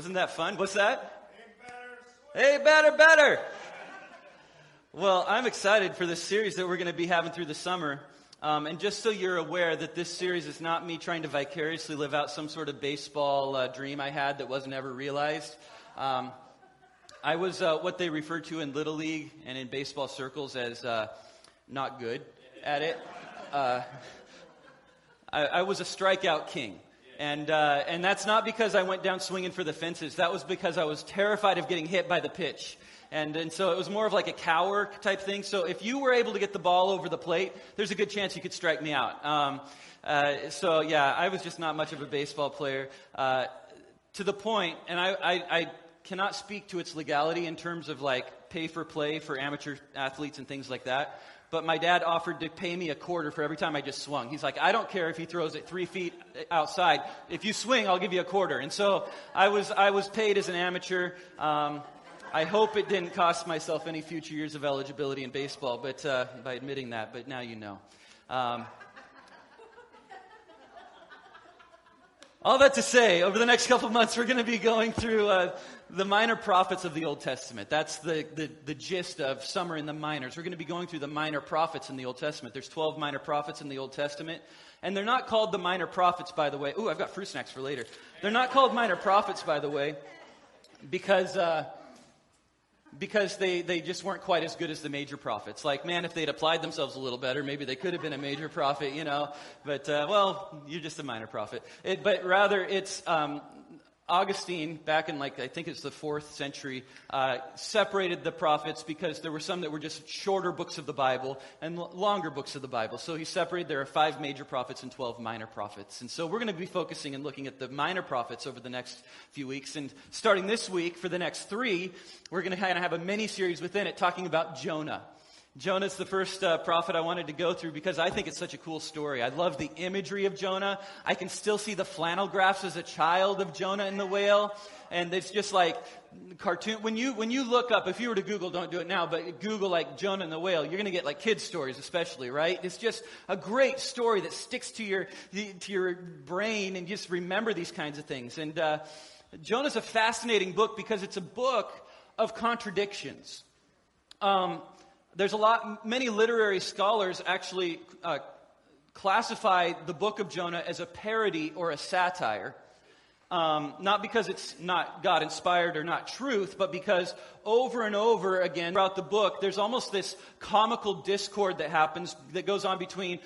Wasn't that fun? What's that? Hey, better, better. Well, I'm excited for this series that we're going to be having through the summer. Um, and just so you're aware that this series is not me trying to vicariously live out some sort of baseball uh, dream I had that wasn't ever realized. Um, I was uh, what they refer to in Little League and in baseball circles as uh, not good at it. Uh, I, I, was a strikeout king. And, uh, and that's not because I went down swinging for the fences. That was because I was terrified of getting hit by the pitch. And, and so it was more of like a cower type thing. So if you were able to get the ball over the plate, there's a good chance you could strike me out. Um, uh, so yeah, I was just not much of a baseball player. Uh, to the point, and I, I, I cannot speak to its legality in terms of like pay for play for amateur athletes and things like that. But my dad offered to pay me a quarter for every time I just swung. He's like, I don't care if he throws it three feet outside. If you swing, I'll give you a quarter. And so I was, I was paid as an amateur. Um, I hope it didn't cost myself any future years of eligibility in baseball, but uh, by admitting that. But now you know. Um, all that to say, over the next couple months, we're going to be going through uh, the minor prophets of the Old Testament. That's the, the, the, gist of Summer in the Minors. We're going to be going through the minor prophets in the Old Testament. There's 12 minor prophets in the Old Testament. And they're not called the minor prophets, by the way. Ooh, I've got fruit snacks for later. They're not called minor prophets, by the way, because, uh, because they, they just weren't quite as good as the major prophets. Like, man, if they'd applied themselves a little better, maybe they could have been a major prophet, you know. But, uh, well, you're just a minor prophet. It, but rather, it's um, Augustine, back in like, I think it's the fourth century, uh, separated the prophets because there were some that were just shorter books of the Bible and l- longer books of the Bible. So he separated, there are five major prophets and 12 minor prophets. And so we're going to be focusing and looking at the minor prophets over the next few weeks. And starting this week, for the next three, we're going to kind of have a mini series within it talking about Jonah. Jonah's the first uh, prophet I wanted to go through because I think it's such a cool story. I love the imagery of Jonah. I can still see the flannel graphs as a child of Jonah and the whale. And it's just like cartoon. When you, when you look up, if you were to Google, don't do it now, but Google like Jonah and the whale, you're going to get like kids stories especially, right? It's just a great story that sticks to your, to your brain and just remember these kinds of things. And, uh, Jonah's a fascinating book because it's a book of contradictions. Um, there's a lot, many literary scholars actually uh, classify the book of Jonah as a parody or a satire. Um, not because it's not God inspired or not truth, but because over and over again throughout the book, there's almost this comical discord that happens that goes on between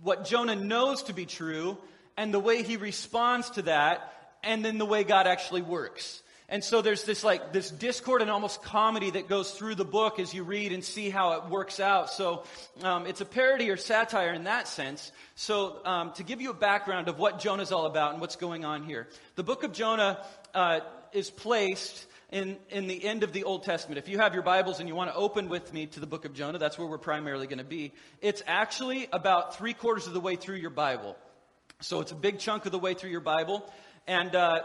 what Jonah knows to be true and the way he responds to that, and then the way God actually works. And so there's this like this discord and almost comedy that goes through the book as you read and see how it works out. So um, it's a parody or satire in that sense. So um, to give you a background of what Jonah's all about and what's going on here, the book of Jonah uh, is placed in, in the end of the Old Testament. If you have your Bibles and you want to open with me to the book of Jonah, that's where we're primarily going to be. It's actually about three quarters of the way through your Bible. So it's a big chunk of the way through your Bible. And uh,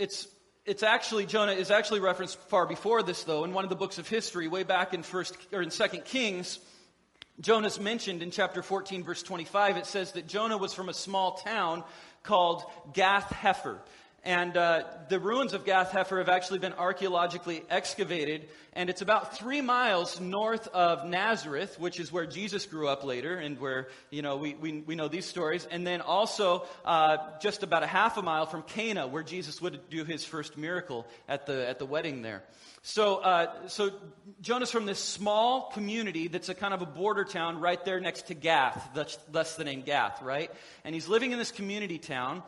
it's it's actually Jonah is actually referenced far before this though. In one of the books of history way back in first or in second Kings Jonah's mentioned in chapter 14 verse 25 it says that Jonah was from a small town called Gath Hepher and uh, the ruins of Gath Hepher have actually been archaeologically excavated, and it's about three miles north of Nazareth, which is where Jesus grew up later, and where you know we, we, we know these stories. And then also uh, just about a half a mile from Cana, where Jesus would do his first miracle at the at the wedding there. So, uh, so Jonah's from this small community that's a kind of a border town right there next to Gath, that's, that's the name Gath, right? And he's living in this community town.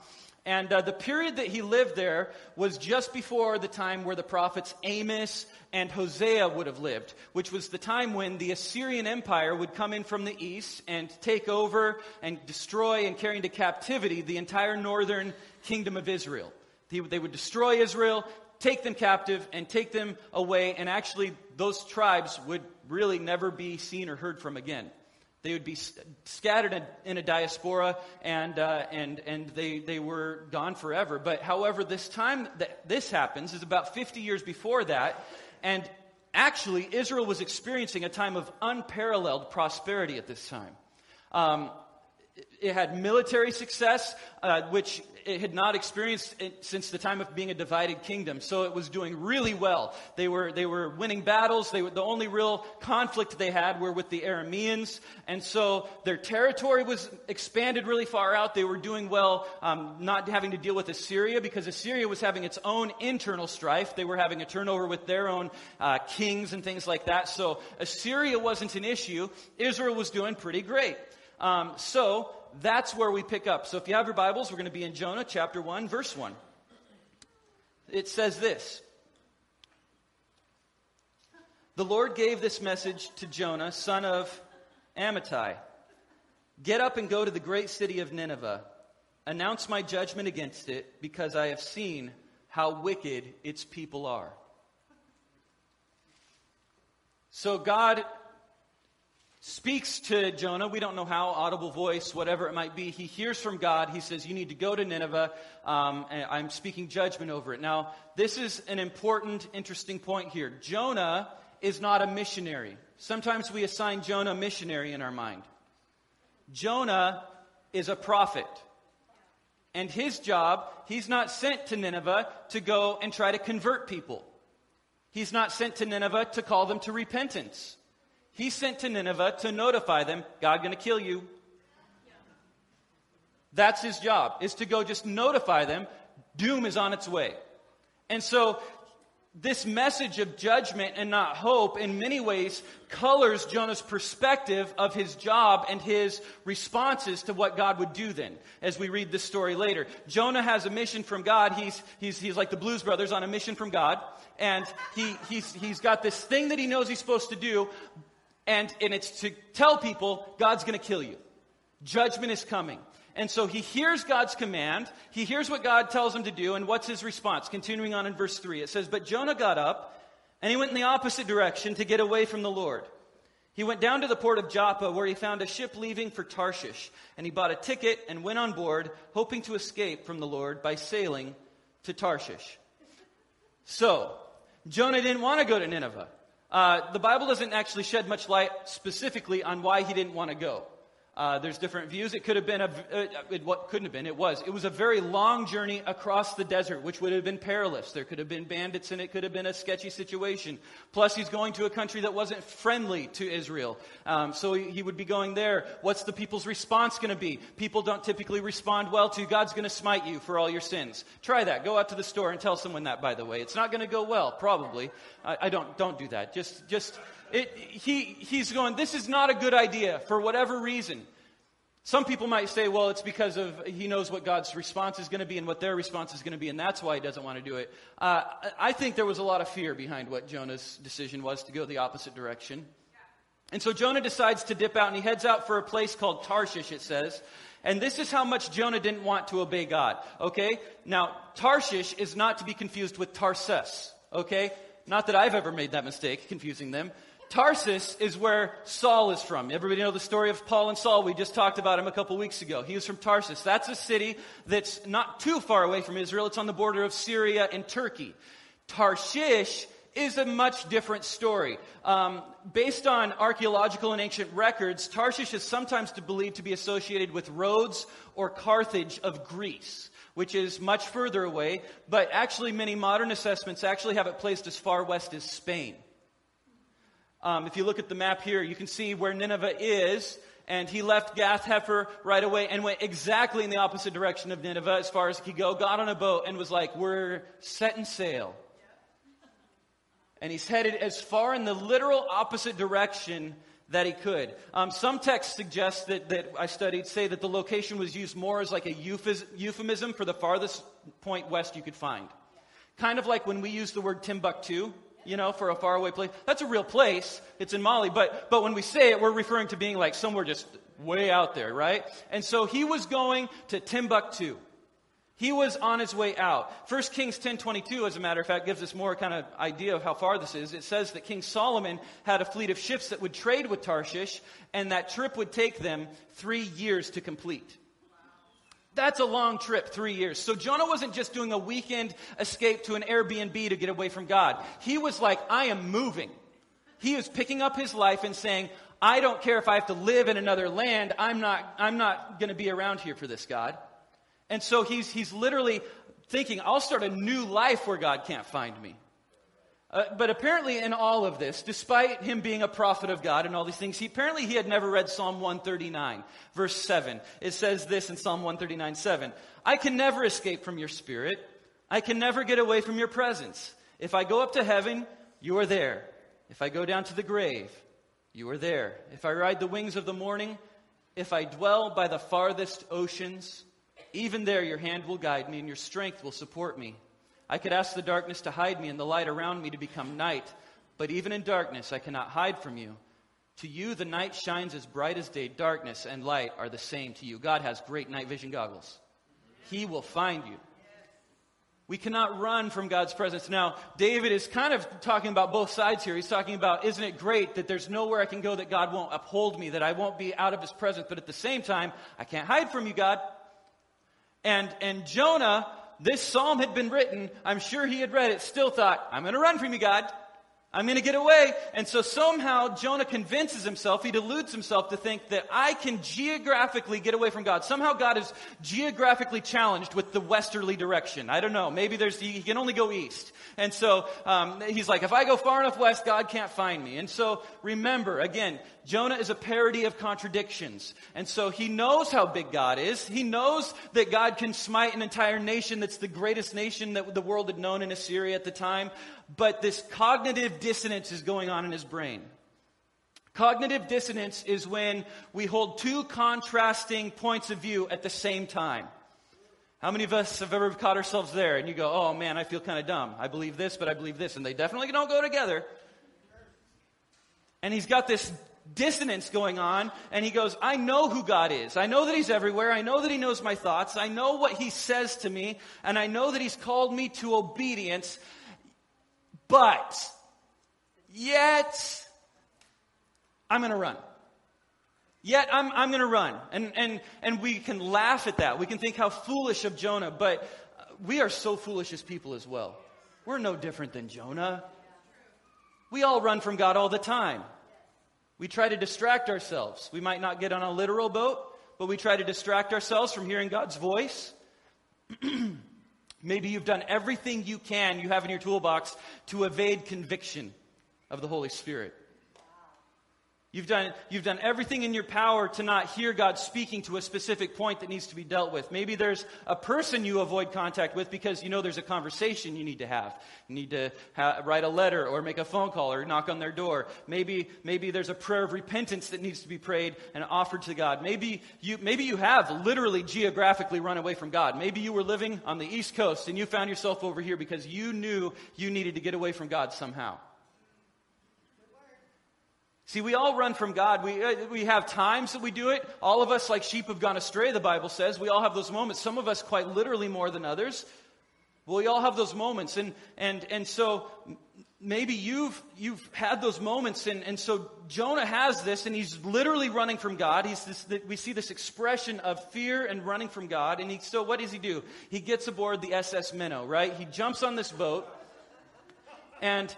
And uh, the period that he lived there was just before the time where the prophets Amos and Hosea would have lived, which was the time when the Assyrian Empire would come in from the east and take over and destroy and carry into captivity the entire northern kingdom of Israel. They would destroy Israel, take them captive, and take them away, and actually, those tribes would really never be seen or heard from again. They would be scattered in a diaspora and, uh, and, and they, they were gone forever. But however, this time that this happens is about 50 years before that. And actually, Israel was experiencing a time of unparalleled prosperity at this time. Um, it had military success, uh, which it had not experienced since the time of being a divided kingdom. So it was doing really well. They were, they were winning battles. They were, the only real conflict they had were with the Arameans. And so their territory was expanded really far out. They were doing well, um, not having to deal with Assyria because Assyria was having its own internal strife. They were having a turnover with their own uh, kings and things like that. So Assyria wasn't an issue. Israel was doing pretty great. Um, so that's where we pick up. So if you have your Bibles, we're going to be in Jonah chapter 1, verse 1. It says this The Lord gave this message to Jonah, son of Amittai Get up and go to the great city of Nineveh. Announce my judgment against it, because I have seen how wicked its people are. So God speaks to Jonah. We don't know how, audible voice, whatever it might be. He hears from God. He says, You need to go to Nineveh. Um, I'm speaking judgment over it. Now, this is an important, interesting point here. Jonah is not a missionary. Sometimes we assign Jonah missionary in our mind. Jonah is a prophet. And his job, he's not sent to Nineveh to go and try to convert people. He's not sent to Nineveh to call them to repentance. He sent to Nineveh to notify them, God going to kill you. That's his job, is to go just notify them, doom is on its way. And so this message of judgment and not hope in many ways colors Jonah's perspective of his job and his responses to what God would do then, as we read this story later. Jonah has a mission from God. He's, he's, he's like the Blues Brothers on a mission from God. And he, he's, he's got this thing that he knows he's supposed to do, and, and it's to tell people God's going to kill you. Judgment is coming. And so he hears God's command. He hears what God tells him to do. And what's his response? Continuing on in verse 3, it says, But Jonah got up and he went in the opposite direction to get away from the Lord. He went down to the port of Joppa where he found a ship leaving for Tarshish. And he bought a ticket and went on board, hoping to escape from the Lord by sailing to Tarshish. So, Jonah didn't want to go to Nineveh. Uh, the Bible doesn't actually shed much light specifically on why he didn't want to go. Uh, there's different views. It could have been a, uh, what couldn't have been. It was. It was a very long journey across the desert, which would have been perilous. There could have been bandits and it could have been a sketchy situation. Plus, he's going to a country that wasn't friendly to Israel. Um, so he, he, would be going there. What's the people's response going to be? People don't typically respond well to God's going to smite you for all your sins. Try that. Go out to the store and tell someone that. By the way, it's not going to go well. Probably. I, I don't. Don't do that. Just. Just it, he, he's going, this is not a good idea for whatever reason. Some people might say, well, it's because of he knows what God's response is going to be and what their response is going to be, and that's why he doesn't want to do it. Uh, I think there was a lot of fear behind what Jonah's decision was to go the opposite direction. And so Jonah decides to dip out, and he heads out for a place called Tarshish, it says. And this is how much Jonah didn't want to obey God. Okay? Now, Tarshish is not to be confused with Tarsus. Okay? Not that I've ever made that mistake, confusing them. Tarsus is where Saul is from. Everybody know the story of Paul and Saul? We just talked about him a couple weeks ago. He was from Tarsus. That's a city that's not too far away from Israel. It's on the border of Syria and Turkey. Tarshish is a much different story. Um, based on archaeological and ancient records, Tarshish is sometimes believed to be associated with Rhodes or Carthage of Greece which is much further away, but actually many modern assessments actually have it placed as far west as Spain. Um, if you look at the map here, you can see where Nineveh is. And he left Gath Hepher right away and went exactly in the opposite direction of Nineveh as far as he could go, got on a boat and was like, We're setting sail. And he's headed as far in the literal opposite direction that he could. Um, some texts suggest that, that I studied say that the location was used more as like a euphemism for the farthest point west you could find. Kind of like when we use the word Timbuktu you know, for a faraway place. That's a real place. It's in Mali. But, but when we say it, we're referring to being like somewhere just way out there, right? And so he was going to Timbuktu. He was on his way out. 1 Kings 10:22 as a matter of fact gives us more kind of idea of how far this is. It says that King Solomon had a fleet of ships that would trade with Tarshish and that trip would take them 3 years to complete. That's a long trip, three years. So Jonah wasn't just doing a weekend escape to an Airbnb to get away from God. He was like, I am moving. He is picking up his life and saying, I don't care if I have to live in another land. I'm not, I'm not going to be around here for this, God. And so he's, he's literally thinking, I'll start a new life where God can't find me. Uh, but apparently, in all of this, despite him being a prophet of God and all these things, he apparently he had never read Psalm 139, verse 7. It says this in Psalm 139, 7. I can never escape from your spirit. I can never get away from your presence. If I go up to heaven, you are there. If I go down to the grave, you are there. If I ride the wings of the morning, if I dwell by the farthest oceans, even there your hand will guide me and your strength will support me. I could ask the darkness to hide me and the light around me to become night, but even in darkness I cannot hide from you. To you, the night shines as bright as day. Darkness and light are the same to you. God has great night vision goggles. He will find you. We cannot run from God's presence. Now, David is kind of talking about both sides here. He's talking about, isn't it great that there's nowhere I can go that God won't uphold me, that I won't be out of his presence, but at the same time, I can't hide from you, God. And, and Jonah this psalm had been written, I'm sure he had read it, still thought, I'm going to run from you, God. I'm going to get away. And so somehow Jonah convinces himself, he deludes himself to think that I can geographically get away from God. Somehow God is geographically challenged with the westerly direction. I don't know. Maybe there's, he can only go east. And so um, he's like, if I go far enough west, God can't find me. And so remember, again, Jonah is a parody of contradictions. And so he knows how big God is. He knows that God can smite an entire nation that's the greatest nation that the world had known in Assyria at the time. But this cognitive dissonance is going on in his brain. Cognitive dissonance is when we hold two contrasting points of view at the same time. How many of us have ever caught ourselves there and you go, oh man, I feel kind of dumb. I believe this, but I believe this. And they definitely don't go together. And he's got this dissonance going on, and he goes, I know who God is. I know that He's everywhere. I know that He knows my thoughts. I know what He says to me, and I know that He's called me to obedience. But, yet, I'm going to run. Yet I'm, I'm going to run. And, and, and we can laugh at that. We can think how foolish of Jonah, but we are so foolish as people as well. We're no different than Jonah. We all run from God all the time. We try to distract ourselves. We might not get on a literal boat, but we try to distract ourselves from hearing God's voice. Maybe you've done everything you can, you have in your toolbox, to evade conviction of the Holy Spirit. You've done, you've done everything in your power to not hear God speaking to a specific point that needs to be dealt with. Maybe there's a person you avoid contact with because you know there's a conversation you need to have. You need to ha- write a letter or make a phone call or knock on their door. Maybe, maybe there's a prayer of repentance that needs to be prayed and offered to God. Maybe you, maybe you have literally geographically run away from God. Maybe you were living on the East Coast and you found yourself over here because you knew you needed to get away from God somehow. See, we all run from God. We, uh, we have times that we do it. All of us, like sheep, have gone astray, the Bible says. We all have those moments. Some of us, quite literally, more than others. Well, we all have those moments. And, and, and so maybe you've, you've had those moments. And, and so Jonah has this, and he's literally running from God. He's this, we see this expression of fear and running from God. And he, so what does he do? He gets aboard the SS Minnow, right? He jumps on this boat. And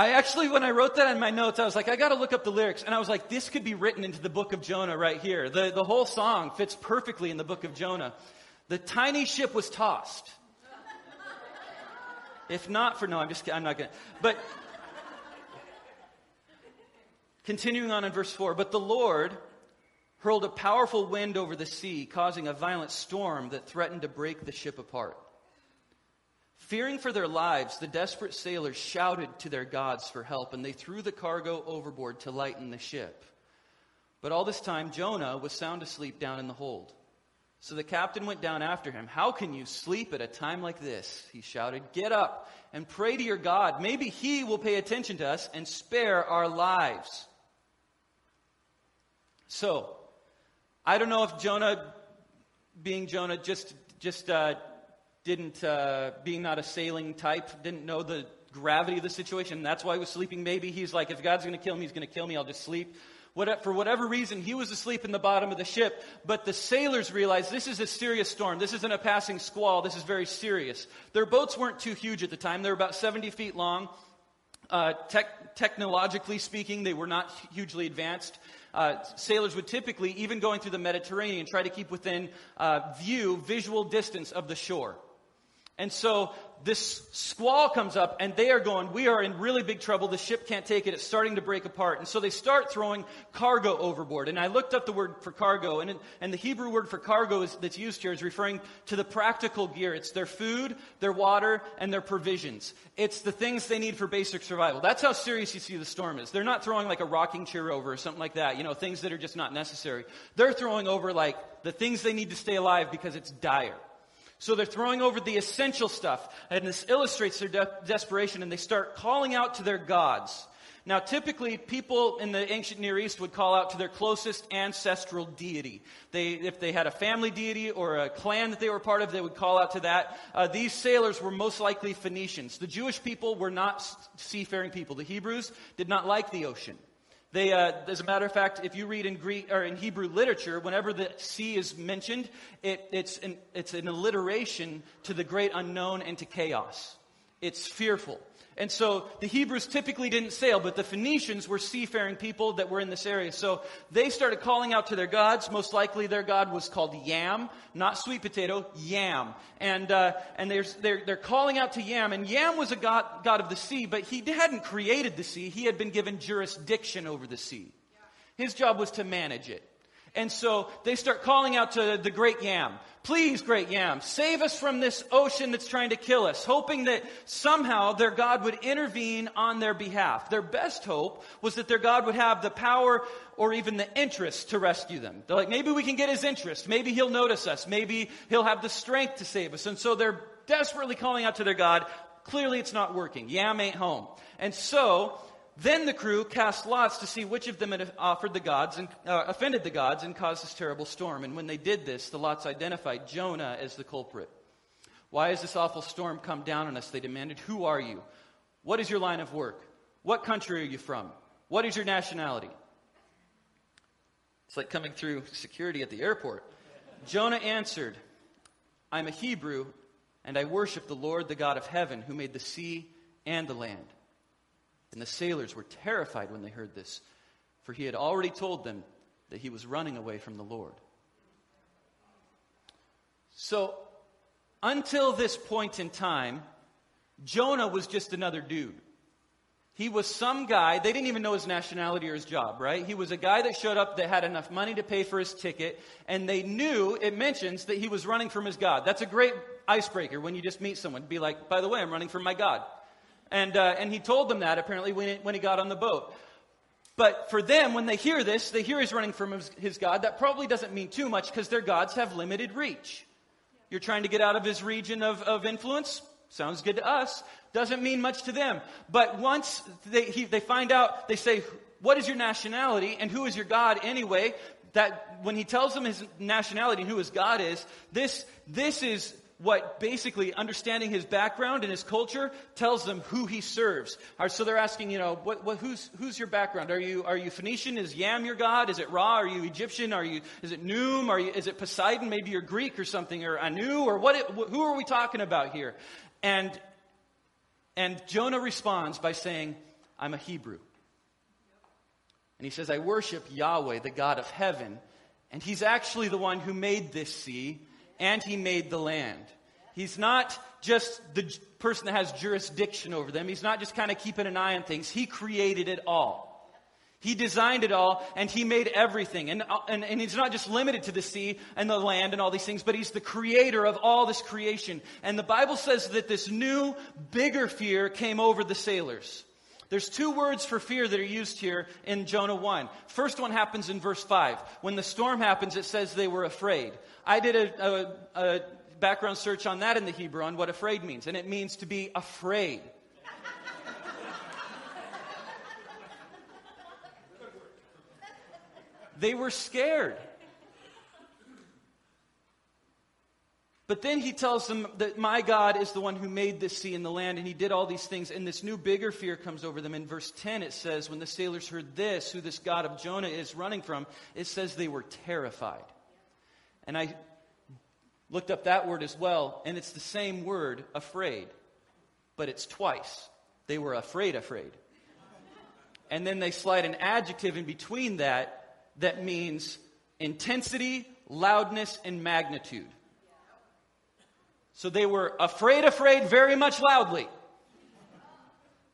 I actually, when I wrote that in my notes, I was like, I got to look up the lyrics. And I was like, this could be written into the book of Jonah right here. The, the whole song fits perfectly in the book of Jonah. The tiny ship was tossed. if not for, no, I'm just, I'm not to. But continuing on in verse 4, but the Lord hurled a powerful wind over the sea, causing a violent storm that threatened to break the ship apart. Fearing for their lives, the desperate sailors shouted to their gods for help, and they threw the cargo overboard to lighten the ship. But all this time, Jonah was sound asleep down in the hold. So the captain went down after him. How can you sleep at a time like this? He shouted. Get up and pray to your God. Maybe he will pay attention to us and spare our lives. So, I don't know if Jonah, being Jonah, just, just uh, didn't, uh, being not a sailing type, didn't know the gravity of the situation. That's why he was sleeping. Maybe he's like, if God's going to kill me, he's going to kill me. I'll just sleep. What, for whatever reason, he was asleep in the bottom of the ship. But the sailors realized this is a serious storm. This isn't a passing squall. This is very serious. Their boats weren't too huge at the time. They were about 70 feet long. Uh, tech, technologically speaking, they were not hugely advanced. Uh, sailors would typically, even going through the Mediterranean, try to keep within uh, view, visual distance of the shore. And so this squall comes up and they are going, we are in really big trouble. The ship can't take it. It's starting to break apart. And so they start throwing cargo overboard. And I looked up the word for cargo and, and the Hebrew word for cargo is, that's used here is referring to the practical gear. It's their food, their water, and their provisions. It's the things they need for basic survival. That's how serious you see the storm is. They're not throwing like a rocking chair over or something like that. You know, things that are just not necessary. They're throwing over like the things they need to stay alive because it's dire. So they're throwing over the essential stuff. And this illustrates their de- desperation, and they start calling out to their gods. Now, typically, people in the ancient Near East would call out to their closest ancestral deity. They, if they had a family deity or a clan that they were part of, they would call out to that. Uh, these sailors were most likely Phoenicians. The Jewish people were not seafaring people. The Hebrews did not like the ocean. They, uh, as a matter of fact, if you read in Greek or in Hebrew literature, whenever the sea is mentioned, it, it's, an, it's an alliteration to the great unknown and to chaos. It's fearful. And so the Hebrews typically didn't sail, but the Phoenicians were seafaring people that were in this area. So they started calling out to their gods. Most likely their god was called Yam, not sweet potato, Yam. And, uh, and they're, they're, they're calling out to Yam. And Yam was a god, god of the sea, but he hadn't created the sea. He had been given jurisdiction over the sea. His job was to manage it. And so they start calling out to the great yam. Please, great yam, save us from this ocean that's trying to kill us, hoping that somehow their God would intervene on their behalf. Their best hope was that their God would have the power or even the interest to rescue them. They're like, maybe we can get his interest. Maybe he'll notice us. Maybe he'll have the strength to save us. And so they're desperately calling out to their God. Clearly it's not working. Yam ain't home. And so then the crew cast lots to see which of them had offered the gods and uh, offended the gods and caused this terrible storm. And when they did this, the lots identified Jonah as the culprit. Why has this awful storm come down on us? They demanded. Who are you? What is your line of work? What country are you from? What is your nationality? It's like coming through security at the airport. Jonah answered, I'm a Hebrew, and I worship the Lord, the God of heaven, who made the sea and the land. And the sailors were terrified when they heard this, for he had already told them that he was running away from the Lord. So, until this point in time, Jonah was just another dude. He was some guy, they didn't even know his nationality or his job, right? He was a guy that showed up that had enough money to pay for his ticket, and they knew, it mentions, that he was running from his God. That's a great icebreaker when you just meet someone. Be like, by the way, I'm running from my God. And, uh, and he told them that apparently when, it, when he got on the boat. But for them, when they hear this, they hear he's running from his, his God. That probably doesn't mean too much because their gods have limited reach. You're trying to get out of his region of, of influence? Sounds good to us. Doesn't mean much to them. But once they, he, they find out, they say, What is your nationality and who is your God anyway? That when he tells them his nationality and who his God is, this, this is what basically understanding his background and his culture tells them who he serves. so they're asking, you know, what, what, who's, who's your background? Are you, are you Phoenician? Is Yam your god? Is it Ra? Are you Egyptian? Are you, is it Noom? Are you, is it Poseidon? Maybe you're Greek or something, or Anu, or what, who are we talking about here? And, and Jonah responds by saying, I'm a Hebrew. And he says, I worship Yahweh, the God of heaven. And he's actually the one who made this sea and he made the land. He's not just the person that has jurisdiction over them. He's not just kind of keeping an eye on things. He created it all. He designed it all and he made everything. And, uh, and, and he's not just limited to the sea and the land and all these things, but he's the creator of all this creation. And the Bible says that this new, bigger fear came over the sailors. There's two words for fear that are used here in Jonah 1. First one happens in verse 5. When the storm happens, it says they were afraid. I did a, a, a background search on that in the Hebrew on what afraid means, and it means to be afraid. they were scared. But then he tells them that my God is the one who made this sea and the land, and he did all these things. And this new, bigger fear comes over them. In verse 10, it says, When the sailors heard this, who this God of Jonah is running from, it says they were terrified. And I looked up that word as well, and it's the same word, afraid, but it's twice. They were afraid, afraid. And then they slide an adjective in between that that means intensity, loudness, and magnitude. So they were afraid, afraid, very much loudly.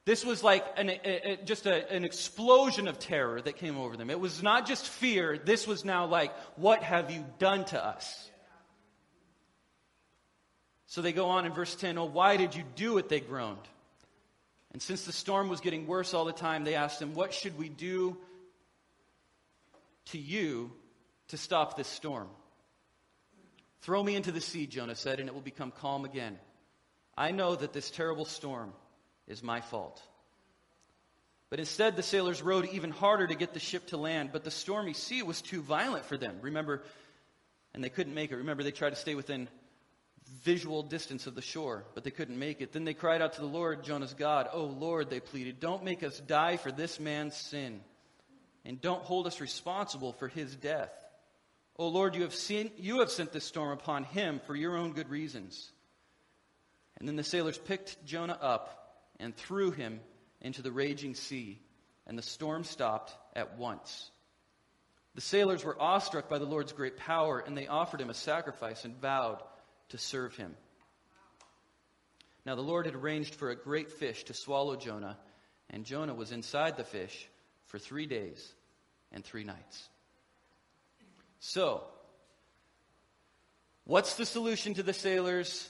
This was like an, a, a, just a, an explosion of terror that came over them. It was not just fear, this was now like, What have you done to us? So they go on in verse 10 Oh, why did you do it? They groaned. And since the storm was getting worse all the time, they asked him, What should we do to you to stop this storm? Throw me into the sea, Jonah said, and it will become calm again. I know that this terrible storm is my fault. But instead, the sailors rowed even harder to get the ship to land, but the stormy sea was too violent for them. Remember, and they couldn't make it. Remember, they tried to stay within visual distance of the shore, but they couldn't make it. Then they cried out to the Lord, Jonah's God. Oh, Lord, they pleaded, don't make us die for this man's sin, and don't hold us responsible for his death. Oh, Lord, you have, seen, you have sent this storm upon him for your own good reasons. And then the sailors picked Jonah up and threw him into the raging sea, and the storm stopped at once. The sailors were awestruck by the Lord's great power, and they offered him a sacrifice and vowed to serve him. Now the Lord had arranged for a great fish to swallow Jonah, and Jonah was inside the fish for three days and three nights. So, what's the solution to the sailors'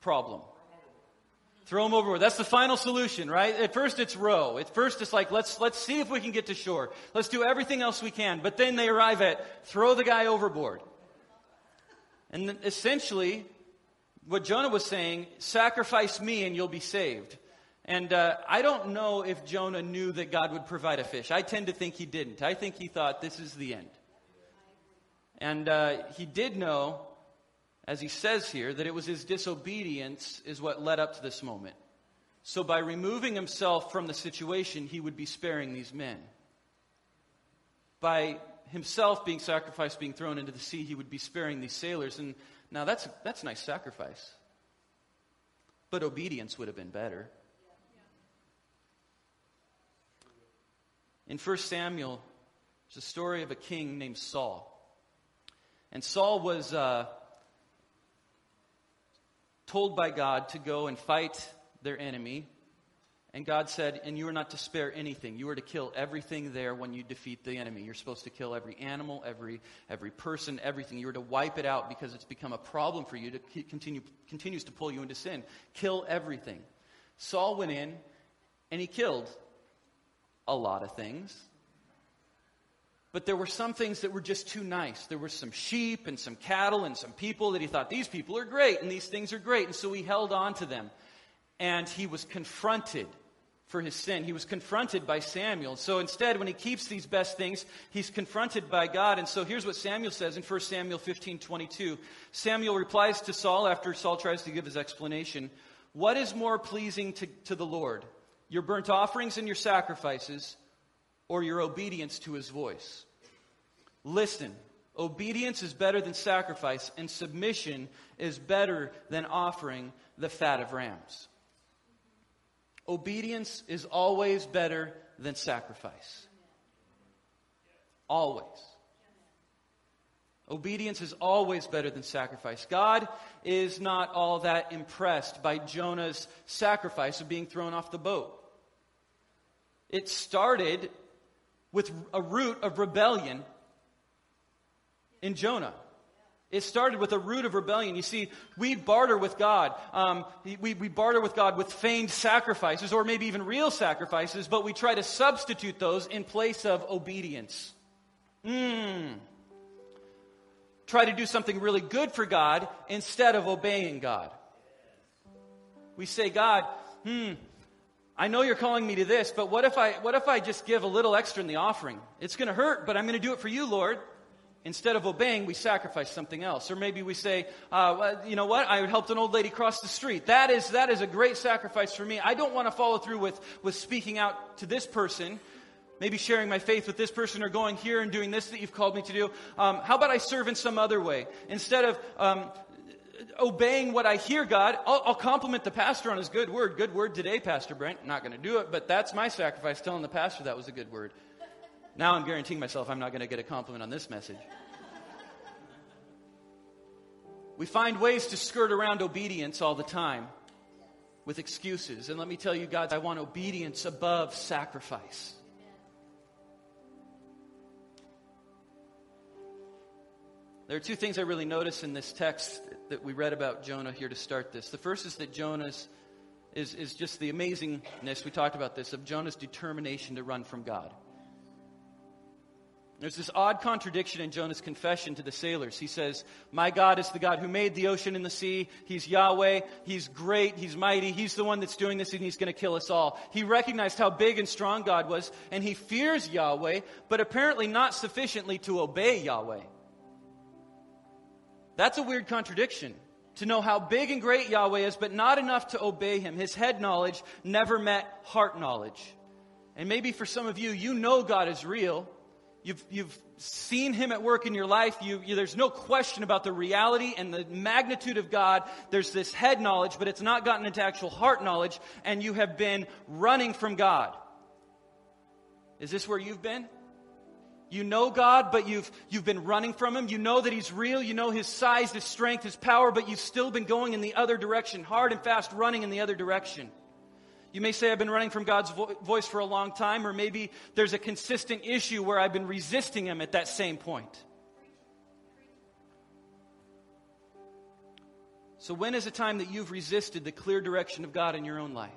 problem? Throw them overboard. That's the final solution, right? At first it's row. At first it's like, let's, let's see if we can get to shore. Let's do everything else we can. But then they arrive at, throw the guy overboard. And essentially, what Jonah was saying, sacrifice me and you'll be saved. And uh, I don't know if Jonah knew that God would provide a fish. I tend to think he didn't. I think he thought this is the end. And uh, he did know as he says here, that it was his disobedience is what led up to this moment. So by removing himself from the situation, he would be sparing these men. By himself being sacrificed, being thrown into the sea, he would be sparing these sailors. And now that's, that's nice sacrifice. But obedience would have been better. In 1 Samuel, there's a story of a king named Saul. And Saul was. Uh, told by God to go and fight their enemy. And God said, And you are not to spare anything. You are to kill everything there when you defeat the enemy. You're supposed to kill every animal, every, every person, everything. You are to wipe it out because it's become a problem for you to continue, continues to pull you into sin. Kill everything. Saul went in and he killed a lot of things. But there were some things that were just too nice. There were some sheep and some cattle and some people that he thought, these people are great and these things are great. And so he held on to them. And he was confronted for his sin. He was confronted by Samuel. So instead, when he keeps these best things, he's confronted by God. And so here's what Samuel says in 1 Samuel 15 22. Samuel replies to Saul after Saul tries to give his explanation What is more pleasing to, to the Lord, your burnt offerings and your sacrifices, or your obedience to his voice? Listen, obedience is better than sacrifice, and submission is better than offering the fat of rams. Obedience is always better than sacrifice. Always. Obedience is always better than sacrifice. God is not all that impressed by Jonah's sacrifice of being thrown off the boat. It started with a root of rebellion in Jonah. It started with a root of rebellion. You see, we barter with God. Um, we, we barter with God with feigned sacrifices, or maybe even real sacrifices, but we try to substitute those in place of obedience. Hmm. Try to do something really good for God instead of obeying God. We say, God, hmm, I know you're calling me to this, but what if I, what if I just give a little extra in the offering? It's going to hurt, but I'm going to do it for you, Lord instead of obeying, we sacrifice something else. Or maybe we say, uh, you know what, I helped an old lady cross the street. That is, that is a great sacrifice for me. I don't want to follow through with, with speaking out to this person, maybe sharing my faith with this person or going here and doing this that you've called me to do. Um, how about I serve in some other way? Instead of um, obeying what I hear, God. I'll, I'll, compliment the pastor on his good word. Good word today, Pastor Brent. Not going to do it, but that's my sacrifice, telling the pastor that was a good word. Now I'm guaranteeing myself I'm not going to get a compliment on this message. We find ways to skirt around obedience all the time with excuses. And let me tell you, God, I want obedience above sacrifice. There are two things I really notice in this text that we read about Jonah here to start this. The first is that Jonah's is, is just the amazingness, we talked about this, of Jonah's determination to run from God. There's this odd contradiction in Jonah's confession to the sailors. He says, My God is the God who made the ocean and the sea. He's Yahweh. He's great. He's mighty. He's the one that's doing this and he's going to kill us all. He recognized how big and strong God was and he fears Yahweh, but apparently not sufficiently to obey Yahweh. That's a weird contradiction. To know how big and great Yahweh is, but not enough to obey him. His head knowledge never met heart knowledge. And maybe for some of you, you know God is real. You've, you've seen him at work in your life. You, you, there's no question about the reality and the magnitude of God. There's this head knowledge, but it's not gotten into actual heart knowledge, and you have been running from God. Is this where you've been? You know God, but you've, you've been running from Him. You know that He's real. You know His size, His strength, His power, but you've still been going in the other direction, hard and fast running in the other direction. You may say, I've been running from God's vo- voice for a long time, or maybe there's a consistent issue where I've been resisting Him at that same point. So, when is a time that you've resisted the clear direction of God in your own life?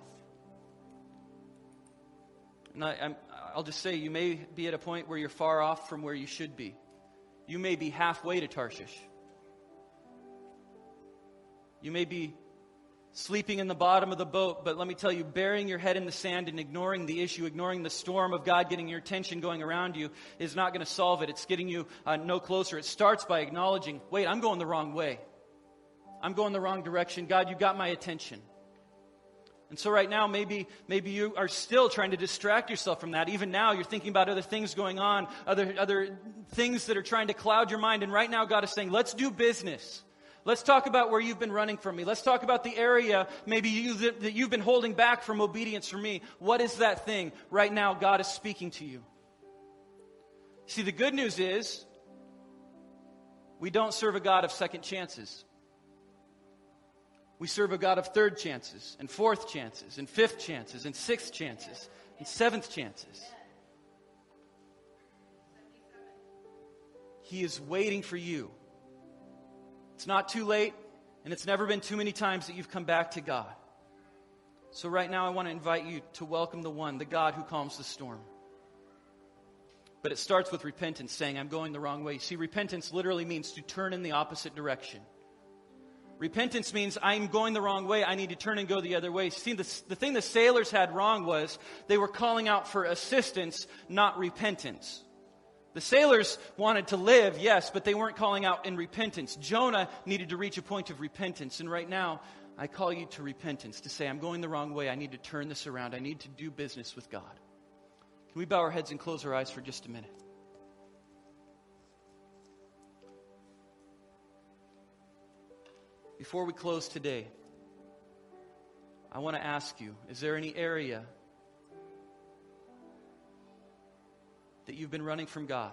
And I, I'm, I'll just say you may be at a point where you're far off from where you should be. You may be halfway to Tarshish. You may be sleeping in the bottom of the boat, but let me tell you, burying your head in the sand and ignoring the issue, ignoring the storm of God getting your attention going around you is not going to solve it. It's getting you uh, no closer. It starts by acknowledging, wait, I'm going the wrong way. I'm going the wrong direction. God, you got my attention. And so right now, maybe, maybe you are still trying to distract yourself from that. Even now, you're thinking about other things going on, other, other things that are trying to cloud your mind. And right now, God is saying, let's do business. Let's talk about where you've been running from me. Let's talk about the area maybe you, that, that you've been holding back from obedience from me. What is that thing? Right now, God is speaking to you. See, the good news is we don't serve a God of second chances. We serve a God of third chances, and fourth chances, and fifth chances, and sixth chances, and seventh chances. He is waiting for you. It's not too late, and it's never been too many times that you've come back to God. So, right now, I want to invite you to welcome the one, the God who calms the storm. But it starts with repentance, saying, I'm going the wrong way. See, repentance literally means to turn in the opposite direction. Repentance means I'm going the wrong way. I need to turn and go the other way. See, the, the thing the sailors had wrong was they were calling out for assistance, not repentance. The sailors wanted to live, yes, but they weren't calling out in repentance. Jonah needed to reach a point of repentance. And right now, I call you to repentance, to say, I'm going the wrong way. I need to turn this around. I need to do business with God. Can we bow our heads and close our eyes for just a minute? Before we close today, I want to ask you is there any area that you've been running from God?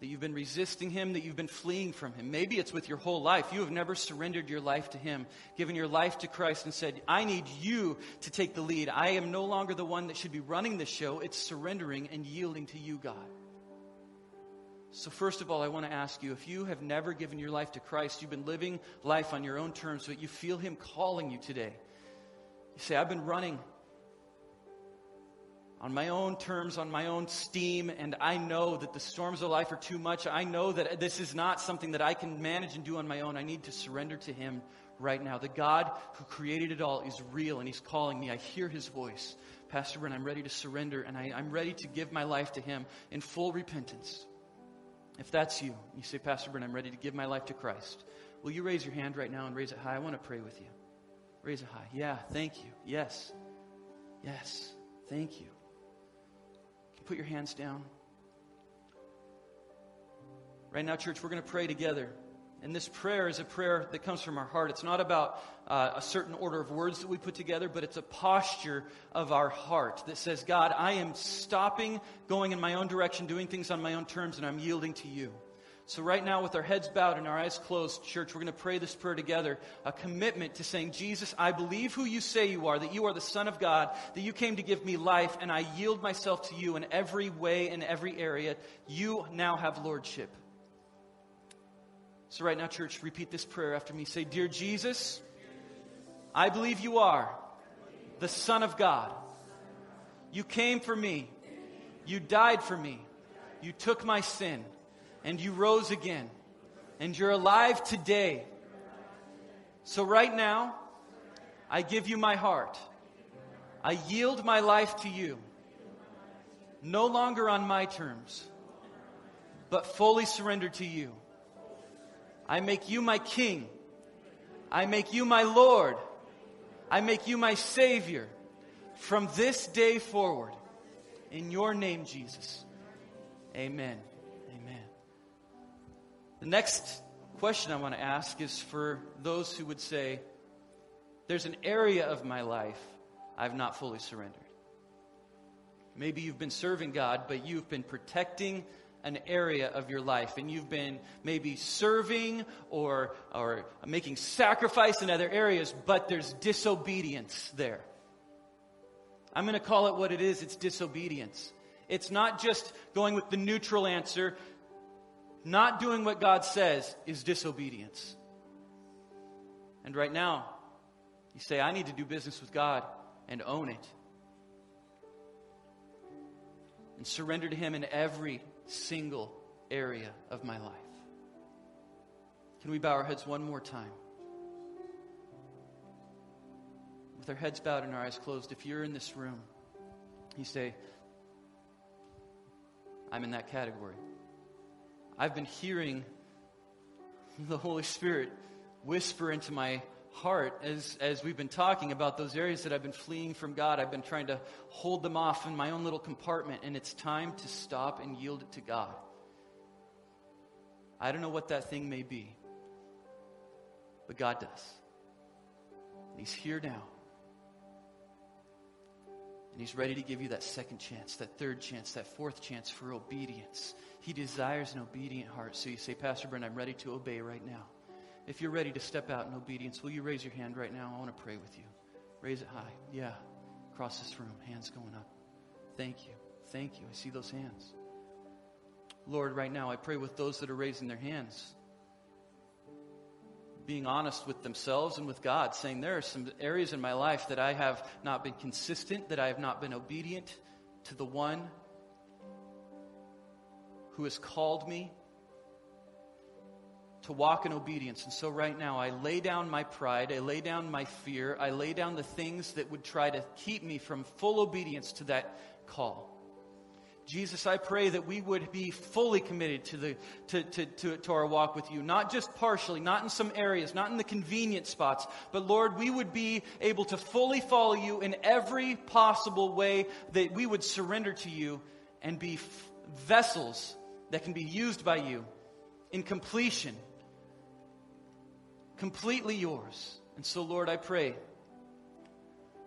That you've been resisting Him, that you've been fleeing from Him. Maybe it's with your whole life. You have never surrendered your life to Him, given your life to Christ, and said, I need you to take the lead. I am no longer the one that should be running the show. It's surrendering and yielding to you, God. So, first of all, I want to ask you if you have never given your life to Christ, you've been living life on your own terms, but you feel Him calling you today. You say, I've been running on my own terms, on my own steam, and I know that the storms of life are too much. I know that this is not something that I can manage and do on my own. I need to surrender to Him right now. The God who created it all is real, and He's calling me. I hear His voice. Pastor Brent, I'm ready to surrender, and I, I'm ready to give my life to Him in full repentance. If that's you, you say, Pastor Brent, I'm ready to give my life to Christ. Will you raise your hand right now and raise it high? I want to pray with you. Raise it high. Yeah, thank you. Yes. Yes. Thank you. You put your hands down? Right now, church, we're going to pray together. And this prayer is a prayer that comes from our heart. It's not about uh, a certain order of words that we put together, but it's a posture of our heart that says, God, I am stopping going in my own direction, doing things on my own terms, and I'm yielding to you. So, right now, with our heads bowed and our eyes closed, church, we're going to pray this prayer together. A commitment to saying, Jesus, I believe who you say you are, that you are the Son of God, that you came to give me life, and I yield myself to you in every way, in every area. You now have lordship. So, right now, church, repeat this prayer after me. Say, Dear Jesus, I believe you are the Son of God. You came for me, you died for me, you took my sin, and you rose again, and you're alive today. So, right now, I give you my heart. I yield my life to you, no longer on my terms, but fully surrendered to you. I make you my king. I make you my Lord. I make you my Savior from this day forward. In your name, Jesus. Amen. Amen. The next question I want to ask is for those who would say, There's an area of my life I've not fully surrendered. Maybe you've been serving God, but you've been protecting an area of your life and you've been maybe serving or, or making sacrifice in other areas, but there's disobedience there. I'm going to call it what it is it's disobedience. It's not just going with the neutral answer. Not doing what God says is disobedience. And right now, you say, I need to do business with God and own it. And surrender to Him in every single area of my life. Can we bow our heads one more time? With our heads bowed and our eyes closed, if you're in this room, you say, I'm in that category. I've been hearing the Holy Spirit whisper into my heart as, as we've been talking about those areas that I've been fleeing from God. I've been trying to hold them off in my own little compartment, and it's time to stop and yield it to God. I don't know what that thing may be, but God does. He's here now. And He's ready to give you that second chance, that third chance, that fourth chance for obedience. He desires an obedient heart. So you say, Pastor Brent, I'm ready to obey right now. If you're ready to step out in obedience, will you raise your hand right now? I want to pray with you. Raise it high. Yeah. Across this room, hands going up. Thank you. Thank you. I see those hands. Lord, right now, I pray with those that are raising their hands, being honest with themselves and with God, saying there are some areas in my life that I have not been consistent, that I have not been obedient to the one who has called me to walk in obedience. And so right now, I lay down my pride, I lay down my fear, I lay down the things that would try to keep me from full obedience to that call. Jesus, I pray that we would be fully committed to, the, to, to, to, to, our walk with you, not just partially, not in some areas, not in the convenient spots, but Lord, we would be able to fully follow you in every possible way that we would surrender to you and be f- vessels that can be used by you in completion completely yours. And so, Lord, I pray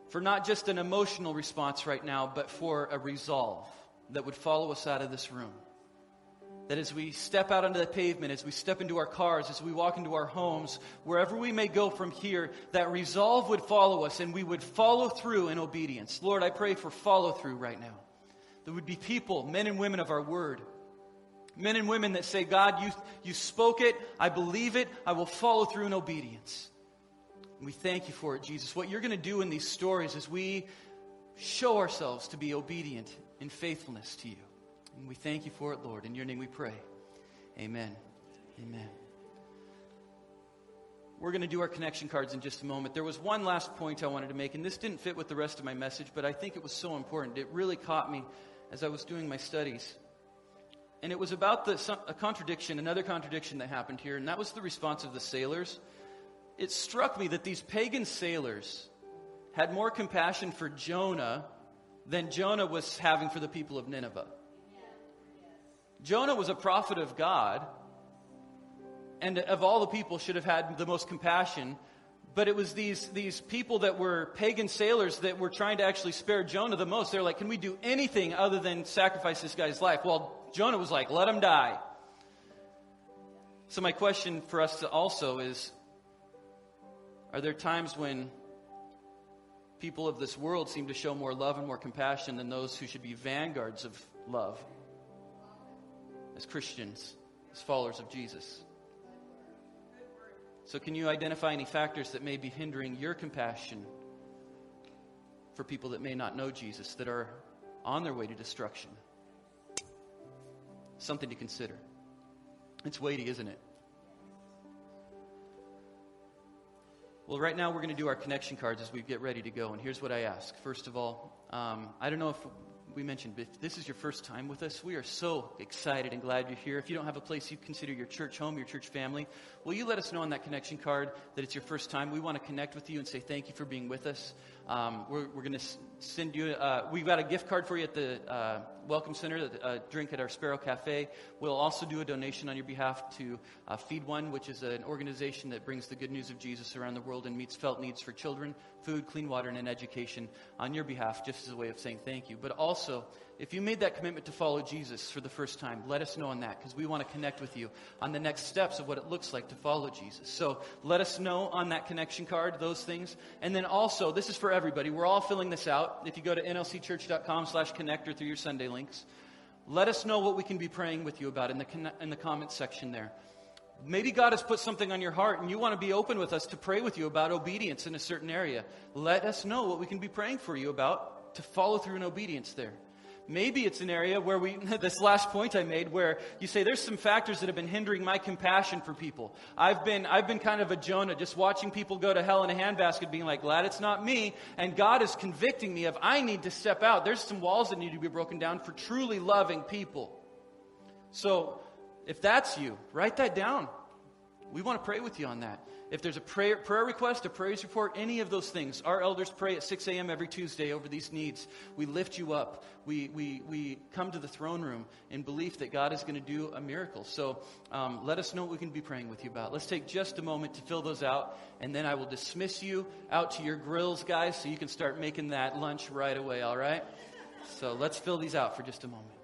for not just an emotional response right now, but for a resolve that would follow us out of this room. That as we step out onto the pavement, as we step into our cars, as we walk into our homes, wherever we may go from here, that resolve would follow us and we would follow through in obedience. Lord, I pray for follow through right now. There would be people, men and women of our word, Men and women that say, God, you, you spoke it, I believe it, I will follow through in obedience. We thank you for it, Jesus. What you're going to do in these stories is we show ourselves to be obedient in faithfulness to you. And we thank you for it, Lord. In your name we pray. Amen. Amen. We're going to do our connection cards in just a moment. There was one last point I wanted to make, and this didn't fit with the rest of my message, but I think it was so important. It really caught me as I was doing my studies. And it was about the, a contradiction, another contradiction that happened here, and that was the response of the sailors. It struck me that these pagan sailors had more compassion for Jonah than Jonah was having for the people of Nineveh. Jonah was a prophet of God, and of all the people should have had the most compassion. But it was these, these people that were pagan sailors that were trying to actually spare Jonah the most. They're like, can we do anything other than sacrifice this guy's life? Well, Jonah was like, let him die. So, my question for us to also is Are there times when people of this world seem to show more love and more compassion than those who should be vanguards of love as Christians, as followers of Jesus? So, can you identify any factors that may be hindering your compassion for people that may not know Jesus, that are on their way to destruction? Something to consider. It's weighty, isn't it? Well, right now we're going to do our connection cards as we get ready to go. And here's what I ask. First of all, um, I don't know if we mentioned, if this is your first time with us, we are so excited and glad you're here. If you don't have a place you consider your church home, your church family, will you let us know on that connection card that it's your first time? We want to connect with you and say thank you for being with us. Um, we're, we're going to send you, uh, we've got a gift card for you at the uh, Welcome Center, a uh, drink at our Sparrow Cafe. We'll also do a donation on your behalf to uh, Feed One, which is an organization that brings the good news of Jesus around the world and meets felt needs for children, food, clean water, and education on your behalf, just as a way of saying thank you. But also, if you made that commitment to follow Jesus for the first time, let us know on that because we want to connect with you on the next steps of what it looks like to follow Jesus. So let us know on that connection card those things. And then also, this is for everybody. We're all filling this out. If you go to nlcchurch.com slash connector through your Sunday links, let us know what we can be praying with you about in the, in the comments section there. Maybe God has put something on your heart and you want to be open with us to pray with you about obedience in a certain area. Let us know what we can be praying for you about to follow through in obedience there. Maybe it's an area where we, this last point I made, where you say there's some factors that have been hindering my compassion for people. I've been, I've been kind of a Jonah, just watching people go to hell in a handbasket, being like, glad it's not me. And God is convicting me of, I need to step out. There's some walls that need to be broken down for truly loving people. So, if that's you, write that down. We want to pray with you on that. If there's a prayer, prayer request, a praise report, any of those things, our elders pray at 6 a.m. every Tuesday over these needs. We lift you up. We, we, we come to the throne room in belief that God is going to do a miracle. So um, let us know what we can be praying with you about. Let's take just a moment to fill those out, and then I will dismiss you out to your grills, guys, so you can start making that lunch right away, all right? So let's fill these out for just a moment.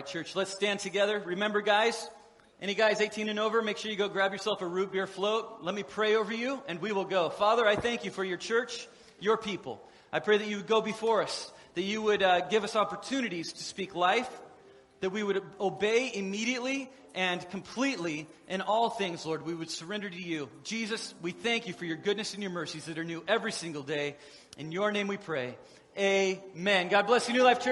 Right, church, let's stand together. Remember, guys, any guys 18 and over, make sure you go grab yourself a root beer float. Let me pray over you, and we will go. Father, I thank you for your church, your people. I pray that you would go before us, that you would uh, give us opportunities to speak life, that we would obey immediately and completely in all things, Lord. We would surrender to you. Jesus, we thank you for your goodness and your mercies that are new every single day. In your name we pray. Amen. God bless you, New Life Church.